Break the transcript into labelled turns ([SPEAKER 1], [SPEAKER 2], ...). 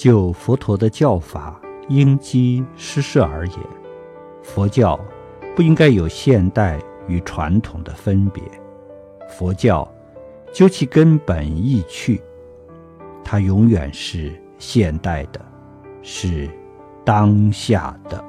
[SPEAKER 1] 就佛陀的教法应机施设而言，佛教不应该有现代与传统的分别。佛教究其根本意趣，它永远是现代的，是当下的。